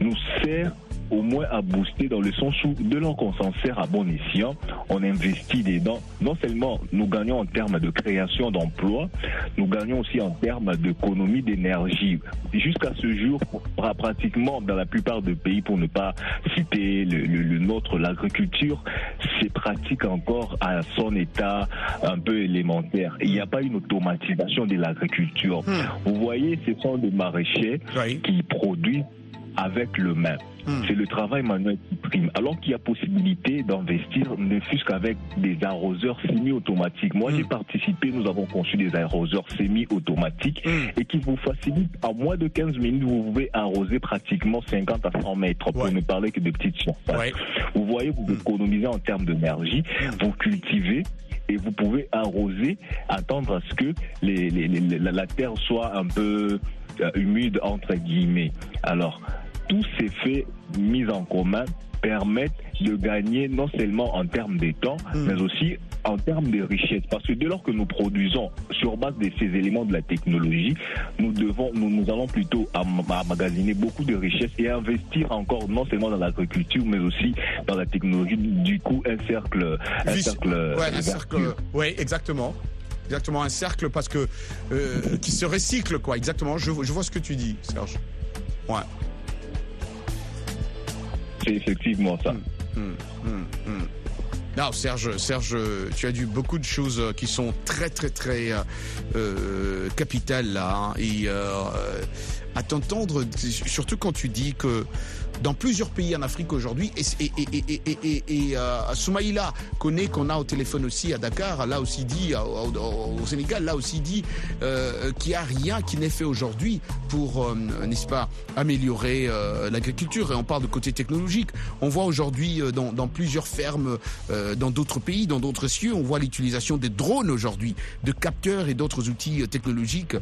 nous sert au moins à booster dans le sens où, de l'an qu'on s'en sert à bon escient, on investit dedans. Non seulement nous gagnons en termes de création d'emplois, nous gagnons aussi en termes d'économie d'énergie. Jusqu'à ce jour, pra- pratiquement dans la plupart des pays, pour ne pas citer le, le- le nôtre, l'agriculture, c'est pratique encore à son état un peu élémentaire. Il n'y a pas une automatisation de l'agriculture. Vous voyez, ce sont des maraîchers qui produisent avec le main. C'est le travail manuel qui prime. Alors qu'il y a possibilité d'investir, ne fût-ce qu'avec des arroseurs semi-automatiques. Moi, j'ai participé, nous avons conçu des arroseurs semi-automatiques et qui vous facilitent, en moins de 15 minutes, vous pouvez arroser pratiquement 50 à 100 mètres, pour ne parler que de petites surfaces. Vous voyez, vous économisez en termes d'énergie, vous cultivez et vous pouvez arroser, attendre à ce que les, les- les- la, la terre soit un peu euh, humide entre guillemets. Alors, tous ces faits mis en commun permettent de gagner non seulement en termes de temps, mais aussi en termes de richesse. Parce que dès lors que nous produisons sur base de ces éléments de la technologie, nous devons, nous, nous allons plutôt emmagasiner beaucoup de richesses et investir encore non seulement dans l'agriculture, mais aussi dans la technologie. Du coup, un cercle, un cercle, ouais, un vertueux. cercle. Ouais, exactement. Exactement, un cercle parce que euh, qui se recycle, quoi. Exactement. Je, je vois ce que tu dis, Serge. Ouais. C'est effectivement ça. Hum, hum, hum. Non, Serge, Serge, tu as dit beaucoup de choses euh, qui sont très, très, très euh, euh, capitales là. hein. et à t'entendre, surtout quand tu dis que dans plusieurs pays en Afrique aujourd'hui, et, et, et, et, euh, Soumaïla connaît qu'on a au téléphone aussi à Dakar, là aussi dit, au, au- au Sénégal, là aussi dit euh, qu'il n'y a rien qui n'est fait aujourd'hui pour, euh, n'est-ce pas, améliorer euh, l'agriculture. Et on parle de côté technologique. On voit aujourd'hui euh, dans, dans plusieurs fermes, euh, dans d'autres pays, dans d'autres cieux, on voit l'utilisation des drones aujourd'hui, de capteurs et d'autres outils technologiques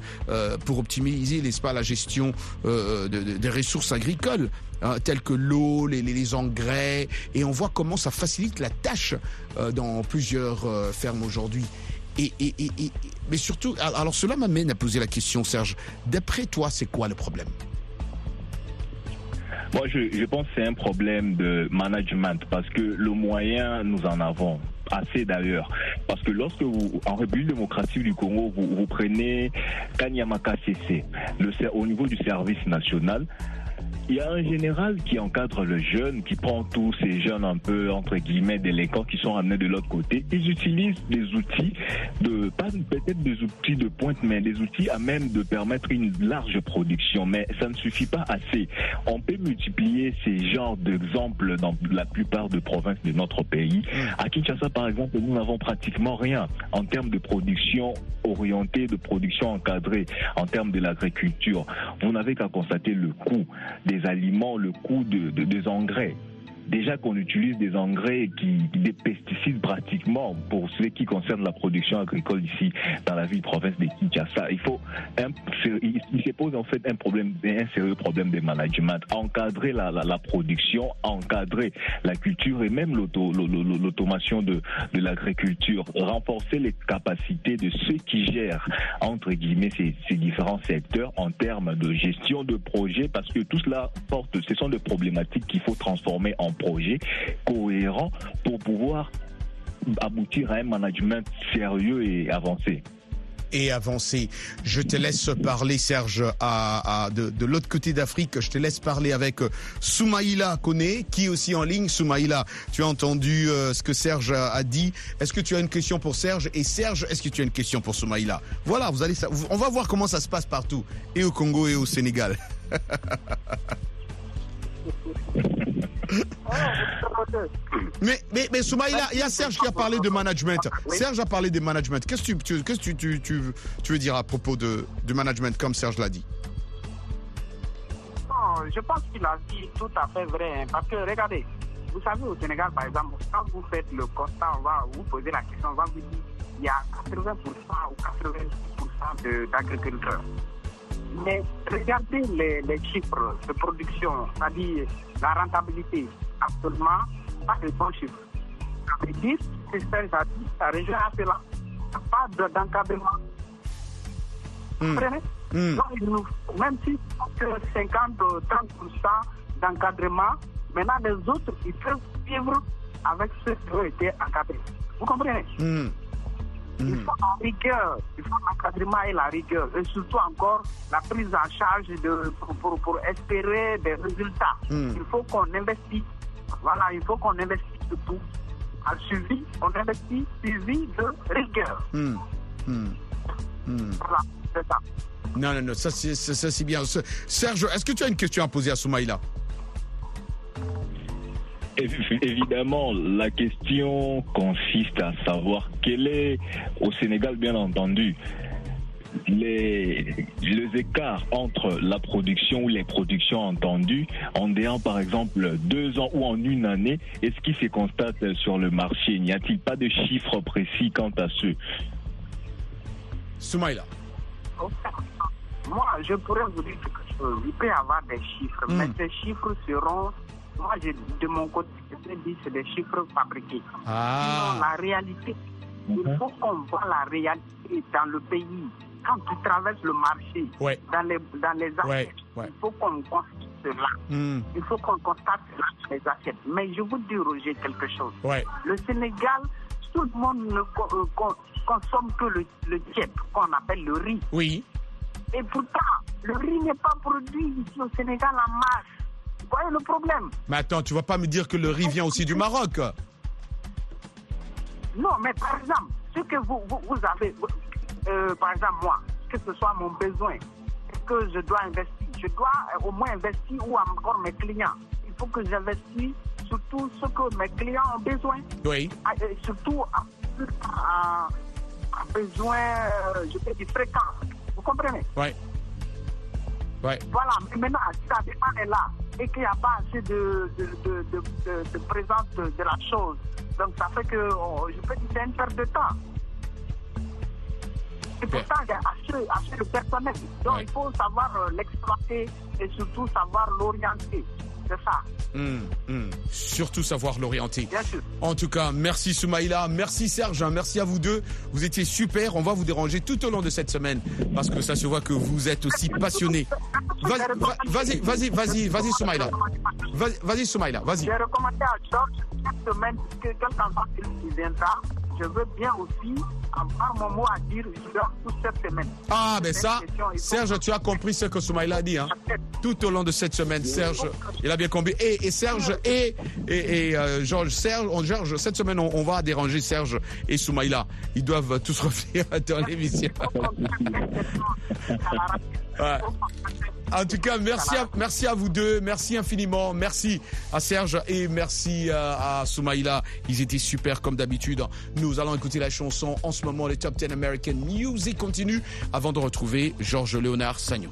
pour optimiser, n'est-ce pas, la gestion de- de- des ressources agricoles. Hein, telles que l'eau, les, engrais, et on voit comment ça facilite la tâche euh, dans plusieurs euh, fermes aujourd'hui. Et, mais surtout, alors cela m'amène à poser la question, Serge. D'après toi, c'est quoi le problème? Moi, je, pense que c'est un problème de management parce que le moyen, nous en avons assez d'ailleurs. Parce que lorsque vous, en République démocratique du Congo, vous, prenez Kanyamaka CC, le, au niveau du service national, il y a un général qui encadre le jeune, qui prend tous ces jeunes un peu, entre guillemets, délinquants qui sont amenés de l'autre côté. Ils utilisent des outils, de, pas peut-être des outils de pointe, mais des outils à même de permettre une large production. Mais ça ne suffit pas assez. On peut multiplier ces genres d'exemples dans la plupart des provinces de notre pays. À Kinshasa, par exemple, nous n'avons pratiquement rien en termes de production orientée, de production encadrée, en termes de l'agriculture. Vous n'avez qu'à constater le coût des aliments, le coût de- de- des engrais. Déjà qu'on utilise des engrais qui, des pesticides pratiquement pour ce qui concerne la production agricole ici dans la ville province de Kinshasa. Il faut un, il, se pose en fait un problème, un sérieux problème de management. Encadrer la, la, production, encadrer la culture et même l'auto- l'au- l'au- l'automation de, de l'agriculture. Renforcer les capacités de ceux qui gèrent entre guillemets ces, ces différents secteurs en termes de gestion de projets parce que tout cela porte, ce sont des problématiques qu'il faut transformer en projets cohérents pour pouvoir aboutir à un management sérieux et avancé. et avancer. Je te laisse parler, Serge, à, de, l'autre côté d'Afrique. Je te laisse parler avec euh, Soumaïla Kone, qui est aussi en ligne. Soumaïla, tu as entendu euh, ce que Serge a, dit. Est-ce que tu as une question pour Serge? Et Serge, est-ce que tu as une question pour Soumaïla? Voilà, vous allez, on va voir comment ça se passe partout, et au Congo et au Sénégal. [laughs] Mais, mais, mais Soumaïla, il y a Serge qui a parlé de management. Serge a parlé de management. Qu'est-ce que tu, tu- tu, tu, veux dire à propos de, de management, comme Serge l'a dit? Je pense qu'il a dit tout à fait vrai. hein, parce que regardez, vous savez, au Sénégal, par exemple, quand vous faites le constat, on va vous poser la question, on va vous dire il y a 80% ou 90% de- d'agriculteurs. Mais regardez les, les chiffres de production, c'est-à-dire la rentabilité, actuellement, pas de bons chiffres. Ça veut dire que ça la région a fait là. Il n'y a pas de- d'encadrement. Vous comprenez Hmm. Donc, même si que 50 ou 30% d'encadrement, maintenant les autres, ils peuvent vivre avec ceux qui ont été encadrés. Vous comprenez Il faut la rigueur, il faut l'encadrement et la rigueur, et surtout encore la prise en charge de, pour, pour, pour espérer des résultats. Hmm. Il faut qu'on investisse, voilà, il faut qu'on investisse tout. En suivi, on investit suivi de rigueur. Hmm. Hmm. Voilà, c'est ça. Non, non, non, ça c'est, ça, ça, c'est bien. Serge, est-ce que tu as une question à poser à Soumaïla? Évidemment, la question consiste à savoir quel est, au Sénégal bien entendu, les, les écarts entre la production ou les productions entendues en déant par exemple deux ans ou en une année, est-ce qui se constate sur le marché N'y a-t-il pas de chiffres précis quant à ce? Soumaïla. moi, je pourrais vous dire quelque chose. Il peut y avoir des chiffres, Hmm. mais ces chiffres seront, moi, je- de mon côté, je dire c'est des chiffres fabriqués. Ah. Sinon, la réalité, il faut qu'on voit la réalité dans le pays. Quand tu traverses le marché, Ouais. dans les, dans les assiettes, Ouais, ouais. il faut qu'on constate cela. Hmm. Il faut qu'on constate cela dans les assiettes. Mais je vous dis, Roger, quelque chose. Ouais. Le Sénégal, tout le monde ne co- euh, co- consomme que le, le tiep, qu'on appelle le riz. Oui. Et pourtant, le riz n'est pas produit ici au Sénégal en masse. Voyez le problème Mais attends, tu vas pas me dire que le riz vient aussi du Maroc Non, mais par exemple, ce que vous, vous, vous avez, euh, par exemple, moi, que ce soit mon besoin, que je dois investir, je dois euh, au moins investir ou encore mes clients. Il faut que j'investisse sur tout ce que mes clients ont besoin. Oui. Ah, et surtout à, besoin, euh, je peux dire, fréquent. Vous comprenez? Ouais. Voilà, mais maintenant, si la demande est là et qu'il n'y a pas assez de, de, de, de, présence de, la chose, donc ça fait que oh, je peux dire c'est une perte de temps. Et pourtant, il y a assez, assez de personnel. Donc il faut savoir euh, l'exploiter et surtout savoir l'orienter. C'est ça. Hmm, hmm. Surtout savoir l'orienter. Bien sûr. En tout cas, merci Soumaïla, merci Serge, hein, merci à vous deux. Vous étiez super. On va vous déranger tout au long de cette semaine parce que ça se voit que vous êtes aussi va- Vas-y, vas-y, vas-y, vas-y Soumaïla. Vas- Vas-y Soumaïla, vas-y. J'ai recommandé à Georges cette semaine que quelqu'un viendra. Je veux bien aussi avoir mon mot à dire toute cette semaine. Ah, ben C'est ça, Serge, tu as compris ce que Soumaïla a dit. Hein. Tout au long de cette semaine, Serge, il a bien compris. Et, et Serge et, et, et, euh, Georges, Serge, on, Georges, cette semaine, on, on va déranger Serge et Soumaïla. Ils doivent tous [laughs] revenir dans l'émission. [laughs] En tout cas, merci à, merci à vous deux, merci infiniment, merci à Serge et merci euh, à Soumaïla. Ils étaient super comme d'habitude. Nous allons écouter la chanson en ce moment, les Top 10 American Music continue avant de retrouver Georges Léonard Sagnon.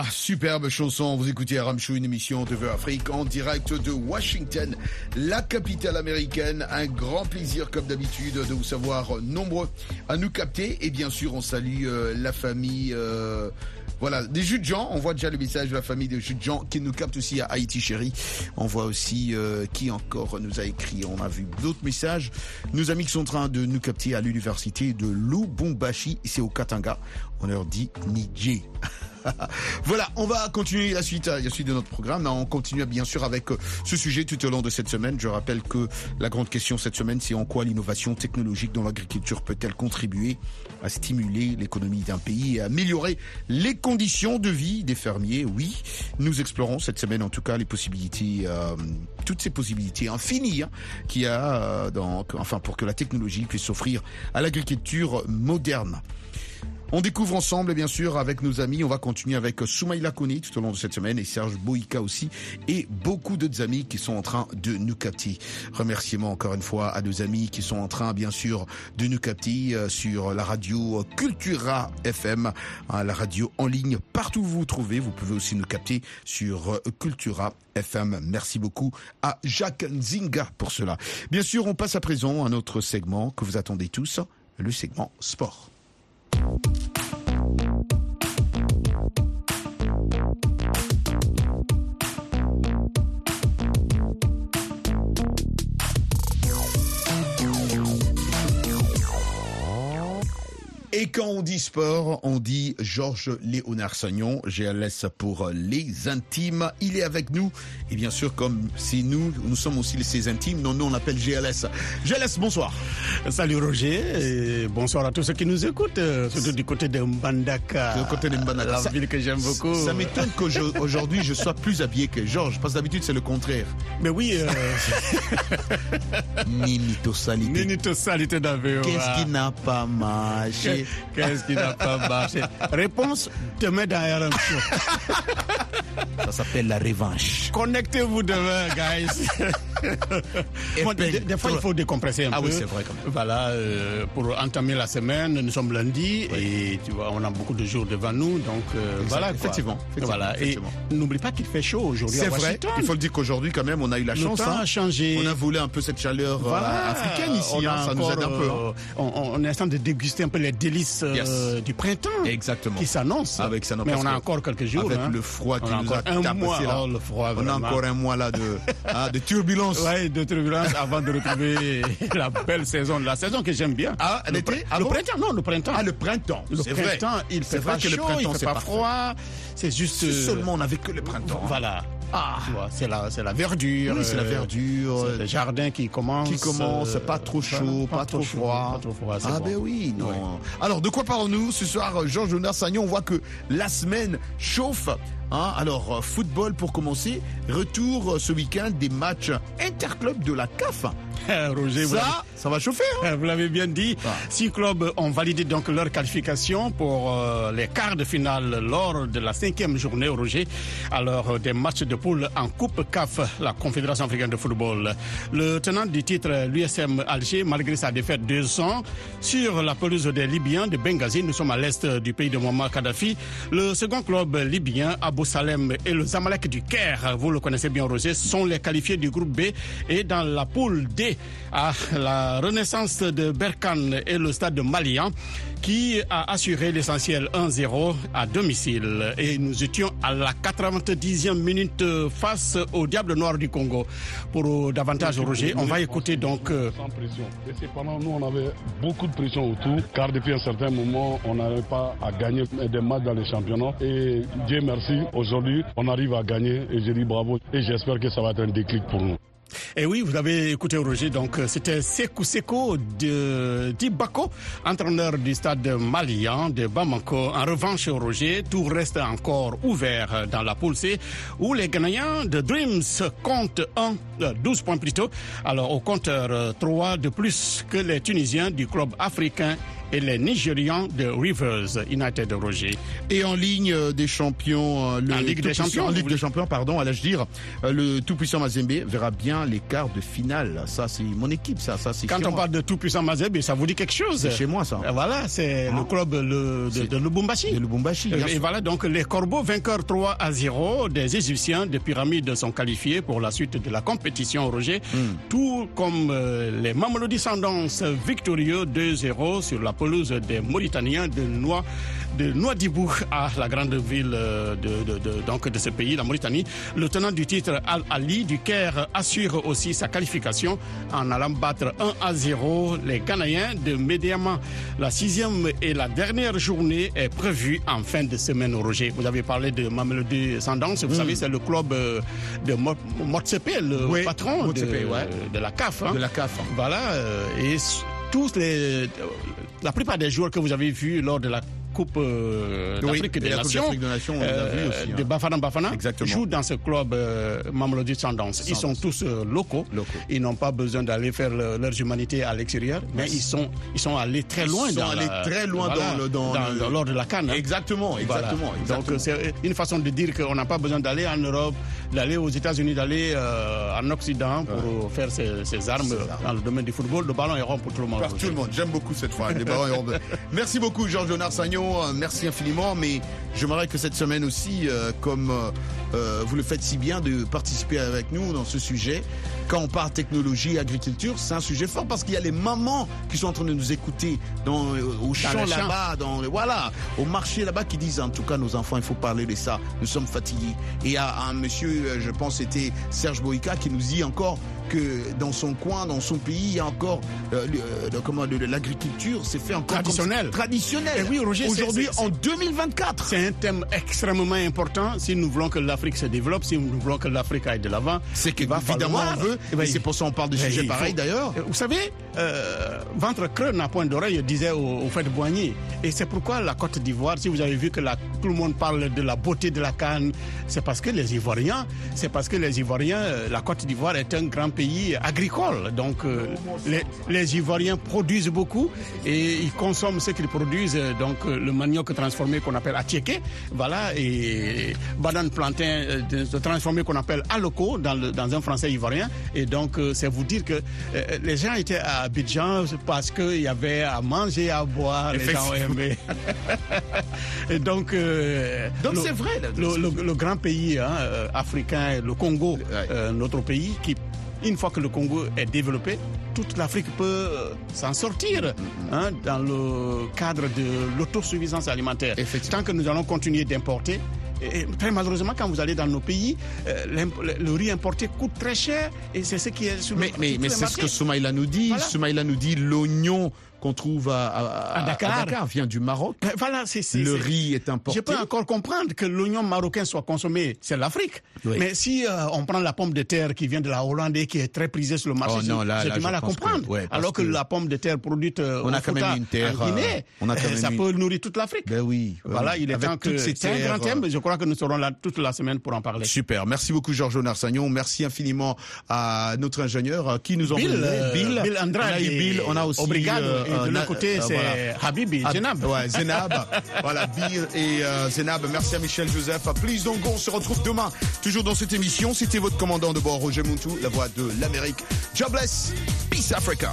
Voilà, superbe chanson. Vous écoutez Aram Show, une émission de Vœux Afrique en direct de Washington, la capitale américaine. Un grand plaisir, comme d'habitude, de vous savoir nombreux à nous capter. Et bien sûr, on salue euh, la famille. euh, Voilà, des jus on voit déjà le message de la famille de jus qui nous capte aussi à Haïti chérie. On voit aussi euh, qui encore nous a écrit, on a vu d'autres messages. Nos amis qui sont en train de nous capter à l'université de Lubumbashi, c'est au Katanga. On leur dit Nidje. [laughs] [laughs] voilà, on va continuer la suite, la suite de notre programme. On continue bien sûr avec euh, ce sujet tout au long de cette semaine. Je rappelle que la grande question cette semaine, c'est en quoi l'innovation technologique dans l'agriculture peut-elle contribuer à stimuler l'économie d'un pays et à améliorer les conditions de vie des fermiers? Oui, nous explorons cette semaine en tout cas les possibilités, euh, toutes ces possibilités infinies hein, qu'il y a euh, dans, enfin pour que la technologie puisse s'offrir à l'agriculture moderne. On découvre ensemble, bien sûr, avec nos amis. On va continuer avec Soumaïla Koni tout au long de cette semaine et Serge Boïka aussi et beaucoup d'autres amis qui sont en train de nous capter. Remerciements encore une fois à nos amis qui sont en train, bien sûr, de nous capter euh, sur la radio Cultura FM, hein, la radio en ligne partout où vous vous trouvez. Vous pouvez aussi nous capter sur euh, Cultura FM. Merci beaucoup à Jacques Nzinga pour cela. Bien sûr, on passe à présent à notre segment que vous attendez tous, le segment sport. あっ! Et quand on dit sport, on dit Georges Léonard Sagnon, GLS pour les intimes. Il est avec nous. Et bien sûr, comme c'est nous, nous sommes aussi ses intimes, non, nous on l'appelle GLS. GLS, bonsoir. Salut Roger, et bonsoir à tous ceux qui nous écoutent, euh, surtout du côté de Mbandaka. Du côté de Mbandaka. La Ça- ville que j'aime beaucoup. Ça m'étonne qu'aujourd'hui je sois plus habillé que Georges, parce que d'habitude c'est le contraire. Mais oui, euh, [laughs] Ninito salité. Ninito salité d'Avéo. Qu'est-ce qui n'a pas marché? Qu'est-ce qui n'a pas marché? Réponse demain dans RM Show. Ça s'appelle la revanche. Connectez-vous demain, guys. Bon, des, des fois, il faut décompresser un Ah peu. oui, c'est vrai quand même. Voilà, euh, pour entamer la semaine, nous sommes lundi et tu vois, on a beaucoup de jours devant nous, donc euh, voilà. Effectivement, effectivement, Voilà. Et n'oublie pas qu'il fait chaud aujourd'hui. C'est vrai, il faut le dire qu'aujourd'hui quand même on a eu la Le chance. temps hein. a changé. On a voulu un peu cette chaleur euh, Voilà. africaine ici, On hein, ça nous aide un peu. hein. on, on est en train de déguster un peu les délices euh, du printemps Exactement. qui s'annoncent. Avec ça, non, Mais on a encore quelques jours. Avec le froid qui encore un mois. là. Oh, le froid, on a encore un mois là de, [laughs] hein, de turbulence. Ouais, de turbulence avant de retrouver [laughs] la belle saison, la saison que j'aime bien. Ah, l'été Ah le bon printemps, non, le printemps. Ah, le printemps. Le vrai. printemps, il fait pas que le chaud, printemps, il fait pas froid. C'est juste. Euh, seulement on n'avait que le printemps. Voilà. Ah. C'est la, c'est la verdure. Oui, c'est la euh, verdure. c'est le jardin qui commence. Qui commence, euh, pas trop chaud, pas, trop chaud, froid. Pas trop froid, Ah bon. ben oui, non. Alors de quoi parlons-nous ce soir, Georges Jonas Sagnon? On voit que la semaine chauffe. Hein Alors euh, football pour commencer. Retour euh, ce week-end des matchs interclubs de la CAF. [laughs] Roger, Ça, ça va chauffer. hein Vous l'avez bien dit. Ah. Six clubs ont validé donc leur qualification pour euh, les quarts de finale lors de la cinquième journée au Roger. Alors, euh, des matchs de poule en Coupe CAF, la Confédération africaine de football. Le tenant du titre, l'USM Alger, malgré sa défaite 200 sur la pelouse des Libyens de Benghazi, nous sommes à l'est du pays de Muammar Kadhafi. Le second club libyen, Abu Salem et le Zamalek du Caire, vous le connaissez bien Roger, sont les qualifiés du groupe B et dans la poule D à la renaissance de Berkane et le stade de Malian qui a assuré l'essentiel 1-0 à domicile. Et nous étions à la 90e minute face au Diable Noir du Congo. Pour davantage, Roger, on va écouter donc... euh, Sans pression. Et c'est pendant nous, on avait beaucoup de pression autour, car depuis un certain moment, on n'arrivait pas à gagner des matchs dans les championnats. Et Dieu merci, aujourd'hui, on arrive à gagner et je dis bravo. Et j'espère que ça va être un déclic pour nous. Et oui, vous avez écouté Roger, donc euh, c'était Sekou Seko de d'Ibako, entraîneur du stade malien de Bamako. En revanche, Roger, tout reste encore ouvert dans la poule C, où les Ghanéens de Dreams comptent 1, euh, 12 points plutôt, alors au compteur euh, 3 de plus que les Tunisiens du club africain et les Nigérians de Rivers United Roger. Et en ligne euh, des champions, euh, le En Ligue des tout-puissant- Champions, en Ligue des champions, pardon, allais-je dire, euh, le tout puissant Mazembe verra bien les quarts de finale. Ça, c'est mon équipe, ça, ça, c'est Quand on moi. parle de tout puissant Mazembe, ça vous dit quelque chose? C'est chez moi, ça. Voilà, c'est le club le- de, Lubumbashi. de Lubumbashi, Et voilà, donc les Corbeaux vainqueurs 3 à 0 des Égyptiens de Pyramide sont qualifiés pour la suite de la compétition, Roger. Hmm. Tout comme euh, les Mamelody victorieux 2-0 sur la pelouse des Mauritaniens de Noix de Nouadhibou à la grande ville euh, de, de, de, donc de ce pays, la Mauritanie. Le tenant du titre Al Ali du Caire assure aussi sa qualification en allant battre 1 à 0 les Ghanéens de Médiaman. La sixième et la dernière journée est prévue en fin de semaine au Roger. Vous avez parlé de Mamelody Sundowns, vous Mm. savez, c'est le club euh, de Mo- Motsepe, le Oui, patron de, Motsepe, ouais. de la CAF. hein. De la CAF. Voilà, euh, et tous les, la plupart des joueurs que vous avez vus lors de la Coupe euh, d'Afrique des Nations, d'Afrique des Nations, on les a vus aussi, hein. de Bafana Bafana, Exactement. jouent dans ce club euh, Mamelody Sundowns. Ils sont tous euh, locaux. Ils n'ont pas besoin d'aller faire le- leur humanité à l'extérieur, mais ils sont, ils sont allés très loin. Ils sont dans allés la- très loin voilà, dans le- dans le- dans- lors de la Cannes. hein. Exactement, Voilà. exactement, exactement. Donc euh, c'est une façon de dire qu'on n'a pas besoin d'aller en Europe, d'aller aux États-Unis, d'aller euh, en Occident pour faire ses, ses armes dans le domaine du football. Le ballon est rond pour tout le monde. Par tout le monde. J'aime beaucoup cette. Les ballons [laughs] ronds. Merci beaucoup, Georges-Léonard Sagnon. Euh, Merci infiniment. Mais j'aimerais que cette semaine aussi, euh, comme euh, vous le faites si bien, de participer avec nous dans ce sujet. Quand on parle technologie, agriculture, c'est un sujet fort parce qu'il y a les mamans qui sont en train de nous écouter dans, euh, au champ là-bas, dans voilà, au marché là-bas qui disent en tout cas nos enfants, il faut parler de ça. Nous sommes fatigués. Et il y a un monsieur, je pense c'était Serge Boïka, qui nous dit encore que dans son coin, dans son pays, il y a encore comment l'agriculture, c'est fait encore comme- Traditionnel. traditionnel. Et oui, Roger, aujourd'hui en 2024. C'est un thème extrêmement important. Si nous voulons que l'Afrique se développe, si nous voulons que l'Afrique aille de l'avant, c'est qu'évidemment, on veut, ben, et c'est pour ça qu'on parle de sujets il pareils, d'ailleurs. Vous savez, euh, ventre creux n'a point d'oreille, disait au, au fait Boigny. Et c'est pourquoi la Côte d'Ivoire, si vous avez vu que tout le monde parle de la beauté de la canne, c'est parce que les Ivoiriens, c'est parce que les Ivoiriens, euh, la Côte d'Ivoire est un grand pays agricole. Donc euh, les, Ivoiriens produisent beaucoup et ils consomment ce qu'ils produisent. Donc le manioc transformé qu'on appelle atieke, voilà, et banane plantain transformé qu'on appelle aloko dans, dans un français ivoirien. Et donc c'est vous dire que les gens étaient à Abidjan parce qu'il y avait à manger, à boire, les gens aimaient. [laughs] et donc, euh, Donc c'est vrai, là, le, le- le grand pays hein, euh, africain, le Congo, euh, notre pays, qui, une fois que le Congo est développé, toute l'Afrique peut s'en sortir hein, dans le cadre de l'autosuffisance alimentaire. Tant que nous allons continuer d'importer, et très malheureusement, quand vous allez dans nos pays, euh, le, le riz importé coûte très cher et c'est ce qui est sur le- Mais, sur mais, mais c'est ce que. Soumaïla nous dit. Voilà. Soumaïla nous dit l'oignon qu'on trouve à, à- À Dakar. vient du Maroc. Voilà, c'est Le riz est importé. Je peux encore comprendre que l'oignon marocain soit consommé, c'est l'Afrique. Oui. Mais si euh, on prend la pomme de terre qui vient de la Hollande et qui est très prisée sur le marché, Oh j'ai du mal à que- comprendre. ouais, Alors que, que la pomme de terre produite euh, On a quand même une terre, en Guinée, euh, on a quand [laughs] euh, même ça une- peut nourrir toute l'Afrique. Ben oui. Voilà, il est Avec temps que c'est un grand thème. Je crois que nous serons là toute la semaine pour en parler. Super. Merci beaucoup, Georges Narsagnon. Merci infiniment à notre ingénieur euh, qui nous Bill, envoie euh, Bill. Bill Andrade Bill. On a aussi. Obrigado. Et de euh, l'autre côté, euh, c'est Habibi, Ah, Zenab. Ouais, Zenab. [laughs] voilà, Bill et euh, Zenab. Merci à Michel Joseph. Please donc, on se retrouve demain, toujours dans cette émission. C'était votre commandant de bord, Roger Montou, la voix de l'Amérique. Jobless. Peace Africa.